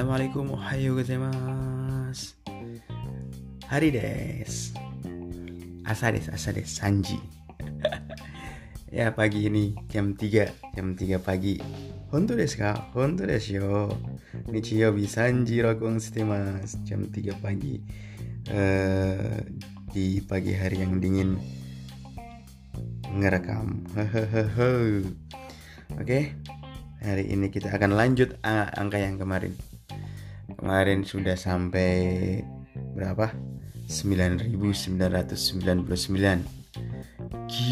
Assalamualaikum. Ohayo gozaimasu. Hari des. Asa des, asa des, Sanji. Ya pagi ini jam 3 Jam 3 pagi. Honto desu ka? Honto desu yo. Nichiyobi Sanji rakong mas. Jam 3 pagi. Uh, Di pagi hari yang dingin. Ngerekam. Oke. Okay? Hari ini kita akan lanjut angka yang kemarin Kemarin sudah sampai berapa? 9999 Q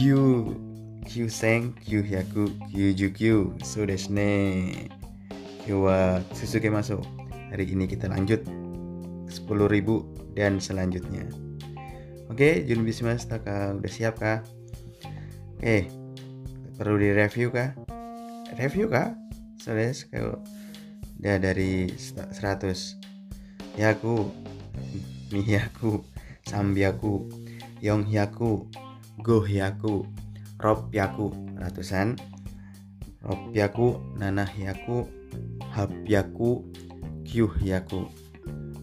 Q seng Q hyaku Q juku So desu ne Q wa susuke masuk Hari ini kita lanjut 10.000 dan selanjutnya Oke, junbi shimasu kah? Udah siap kah? Oke, perlu direview kah? Review kah? So des, kalau udah dari 100 Yaku Miyaku Sambiaku Yonghyaku Gohyaku Ropyaku ratusan. Ropyaku Nanahyaku Hapyaku Kyuhyaku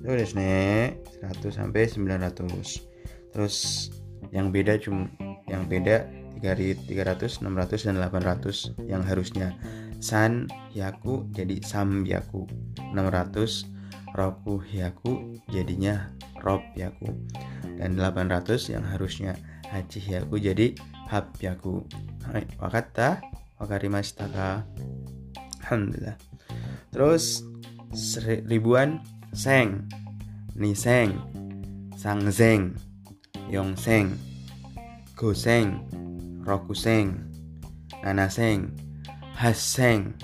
itu desu ne 100 sampai 900 terus yang beda cuma yang beda 300, 600 dan 800 yang harusnya san hyaku jadi sam yaku 600 roku hyaku jadinya rob yaku dan 800 yang harusnya haji hyaku jadi hab yaku hai wakatta wakarimashita ka alhamdulillah. Terus ribuan seng. Niseng sangzeng yongseng goseng rokuseng nanaseng Haseng.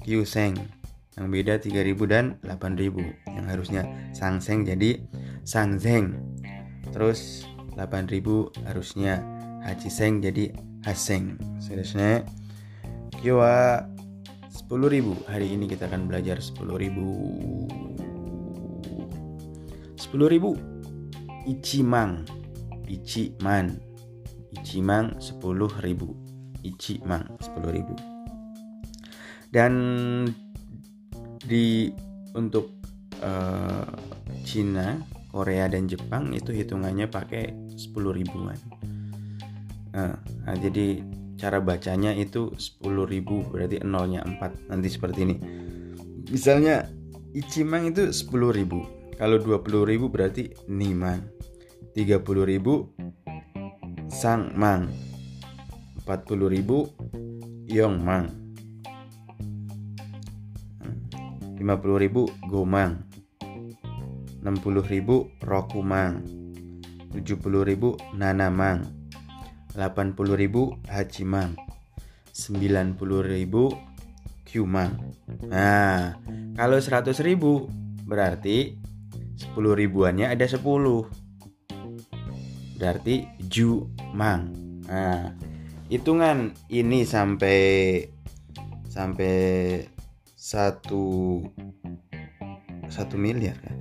Kyuseng yang beda 3000 dan 8000 yang harusnya Sangseng jadi Sangzeng terus 8000 harusnya Hachiseng jadi Haseng. Seterusnya Kyowa 10.000 hari ini kita akan belajar 10.000 10.000 Ichimang. Ichiman Ichimang 10.000 Ichimang 10.000 dan di untuk uh, Cina Korea dan Jepang itu hitungannya pakai 10 ribuan. Nah, nah jadi cara bacanya itu 10 ribu berarti nolnya 4 nanti seperti ini. Misalnya Ichimang itu 10 ribu kalau 20 ribu berarti Nimang 30 ribu Sang Mang 40 ribu Yong Mang 50.000 Gomang 60.000 Rokumang 70.000 Nanamang 80.000 Hachimang 90.000 Qmang Nah kalau 100.000 berarti 10 ribuannya ada 10 berarti Jumang. Nah hitungan ini sampai sampai satu satu miliar kan?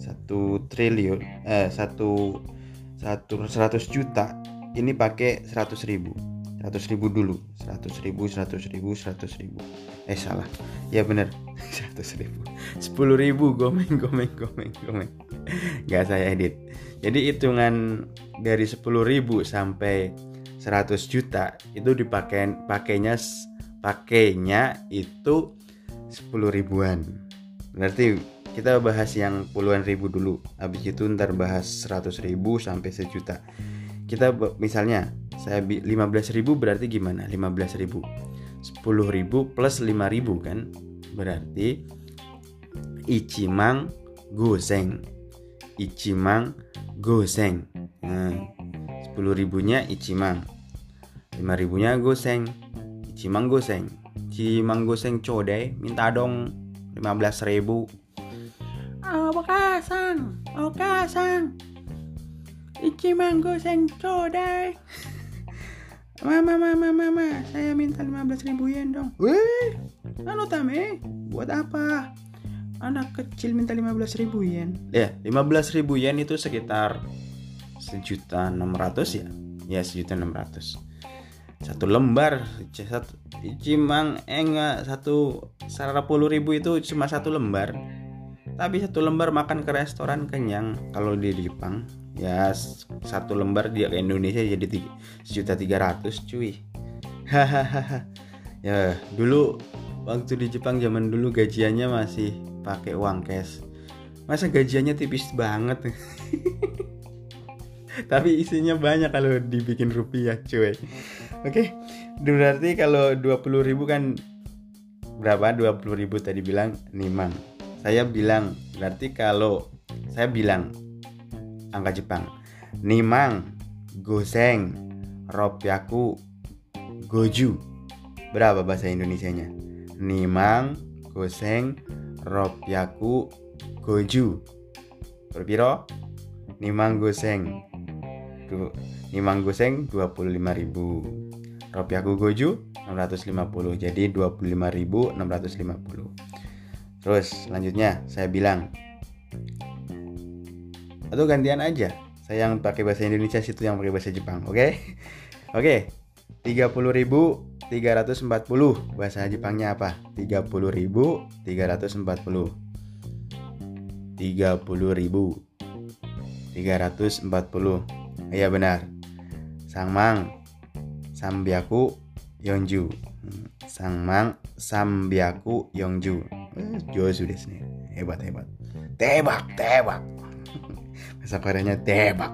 Satu triliun eh satu satu seratus juta. Ini pakai seratus ribu. Seratus ribu dulu. Seratus ribu seratus ribu seratus ribu. Eh salah. Ya bener. Seratus ribu. Sepuluh ribu. Gomeng gomeng gomeng gomeng. Nggak saya edit. Jadi hitungan dari sepuluh ribu sampai seratus juta itu dipakai pakainya pakainya itu 10 ribuan. Berarti kita bahas yang puluhan ribu dulu. Habis itu ntar bahas 100 ribu sampai sejuta. Kita misalnya saya 15 ribu berarti gimana? 15 ribu. 10 ribu plus 5 ribu kan? Berarti Ichimang Goseng Ichimang Goseng nah, 10 ribunya Ichimang 5 ribunya Goseng Ichimang Goseng si Manggo Seng Code minta dong 15 ribu. Oh kasang Oh kasang Ichi Manggo Seng Code Mama mama mama saya minta 15 ribu yen dong. Wih. Anu tame. Buat apa? Anak kecil minta 15 ribu yen. Ya 15 ribu yen itu sekitar Sejuta 600 ya? Ya sejuta 600 satu lembar satu cimang enggak satu puluh ribu itu cuma satu lembar. Tapi satu lembar makan ke restoran kenyang. Kalau di Jepang ya satu lembar dia ke Indonesia jadi sejuta tiga ratus cuy. Hahaha. Ya dulu waktu di Jepang zaman dulu gajiannya masih pakai uang cash. Masa gajiannya tipis banget tapi isinya banyak kalau dibikin rupiah cuy. Oke berarti kalau 20.000 kan berapa? 20.000 tadi bilang nimang saya bilang berarti kalau saya bilang angka Jepang nimang goseng ropyaku goju. Berapa bahasa Indonesianya? Nimang goseng ropyaku goju. Berpiro nimang goseng nimang goseng 25.000 ropyaku goju 650 jadi 25.650 Terus selanjutnya saya bilang atau gantian aja. Saya yang pakai bahasa Indonesia situ yang pakai bahasa Jepang, oke? Okay? Oke. Okay. 30.340 bahasa Jepangnya apa? 30.340. 30.340. Iya benar. Sangmang Sambiaku Yonju. Sangmang Sambiaku Yonju. Josu desu nih. Hebat hebat. Tebak, tebak. Bahasa Koreanya tebak.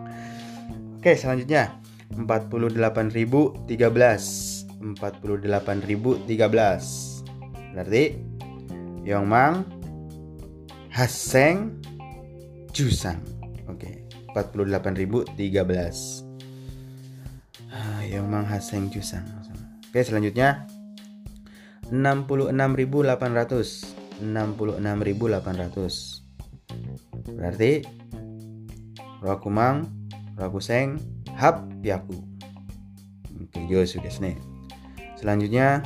Oke, selanjutnya 48.013. 48.013. Berarti Yongmang Haseng Jusang. Oke, 48.013. Ah, Yongmang Haseng Jusang. Oke, selanjutnya. 66.800 66.800 berarti Rakumang Rakuseng Hap Piaku Oke jo sudah sini. Selanjutnya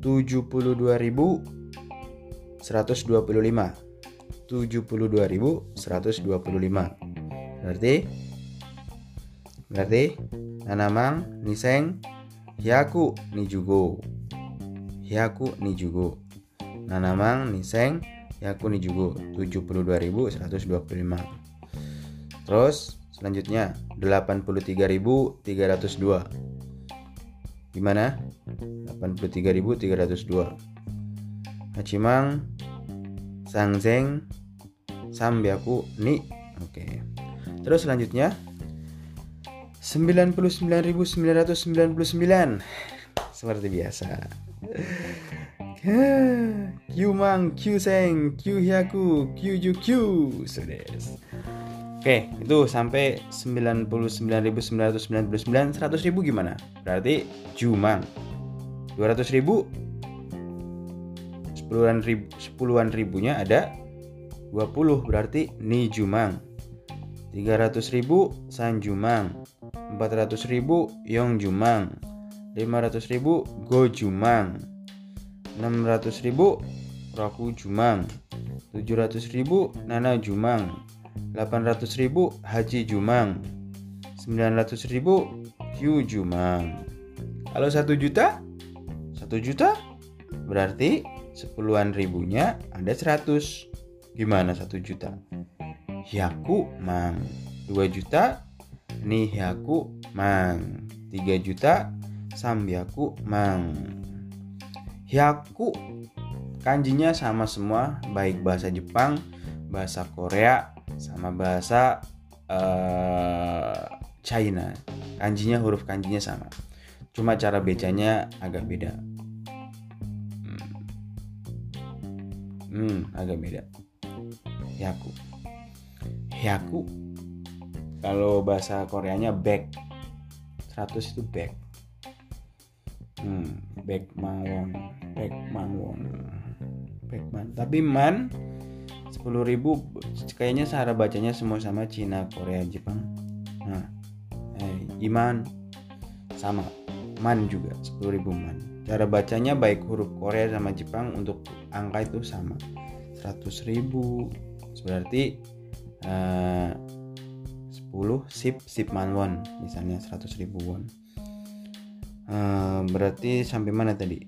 72.125 72.125 Berarti Berarti Nanamang Niseng Hyaku Nijugo. Hyaku Nijugo. Nanamang Niseng Yaku Nijugo. 72.125 Terus selanjutnya 83.302 Gimana? 83.302 Hachimang Sangzeng Sambyaku Ni Oke. Terus selanjutnya 99.999 Seperti biasa. Kyumang, Kyuseng, Kyuhyaku, Kyujuku Sudes. Oke, itu sampai 99.999 100.000 gimana? Berarti Jumang 200.000 sepuluhan ribu, sepuluhan ribunya ada 20 berarti Ni Jumang. 300.000 San Jumang. 400.000 Yong Jumang. 500.000 Go Jumang. 600.000 Roku Jumang. 700.000 Nana Jumang. 800.000 Haji Jumang. 900.000 Q Jumang. Kalau 1 juta? 1 juta? Berarti sepuluhan ribunya ada 100 gimana 1 juta Hyaku Mang 2 juta Nihyaku Mang 3 juta Sambyaku Mang Hyaku kanjinya sama semua baik bahasa Jepang, bahasa Korea sama bahasa uh, China. Kanjinya huruf kanjinya sama. Cuma cara bacanya agak beda. Hmm, hmm agak beda. Hyaku. Hyaku. Kalau bahasa Koreanya back. 100 itu back. Hmm, back mawon Backman Backman tapi man 10.000 kayaknya cara bacanya semua sama Cina Korea Jepang nah eh, iman sama man juga 10.000 man cara bacanya baik huruf Korea sama Jepang untuk angka itu sama 100.000 berarti eh, 10 sip sip man won misalnya 100.000 won. Uh, berarti sampai mana tadi?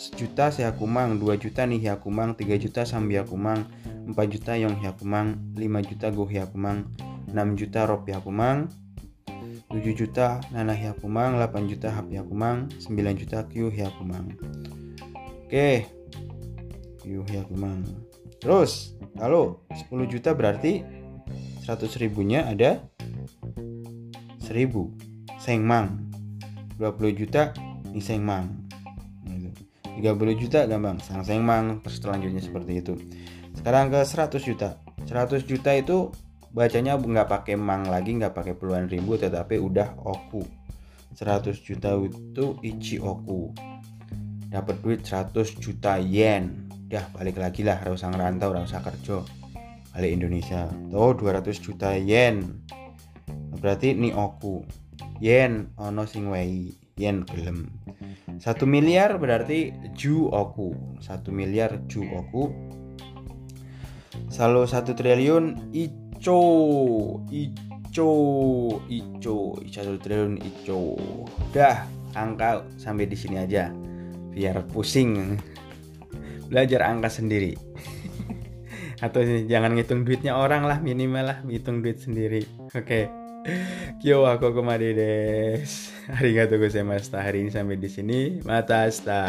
Sejuta sehakumang 2 juta nih hiakumang 3 juta sambiakumang 4 juta yong hiakumang 5 juta go hiakumang 6 juta rop hiakumang 7 juta nana hiakumang 8 juta hap hiakumang 9 juta q hiakumang oke q hiakumang terus kalau 10 juta berarti 100 ribunya ada 1000 sengmang. 20 juta ni sengmang. 30 juta gampang sang sengmang terus selanjutnya seperti itu. Sekarang ke 100 juta. 100 juta itu bacanya nggak pakai mang lagi nggak pakai puluhan ribu tetapi udah oku. 100 juta itu ichi oku. Dapat duit 100 juta yen udah balik lagi lah. Usah ngerantau usah kerja. Balik Indonesia. Oh 200 juta yen. Berarti ini oku yen ono sing wei. Yen gelem. Satu miliar berarti ju oku satu miliar ju oku selalu satu triliun ico. Ico ico. Satu triliun ico. Udah angka sampai di sini aja. Biar pusing belajar angka sendiri atau jangan ngitung duitnya orang lah minimal lah ngitung duit sendiri oke okay. Kyo aku kemari des. Arigatou gozaimashita. Hari ini sampai di sini. Mata hasta.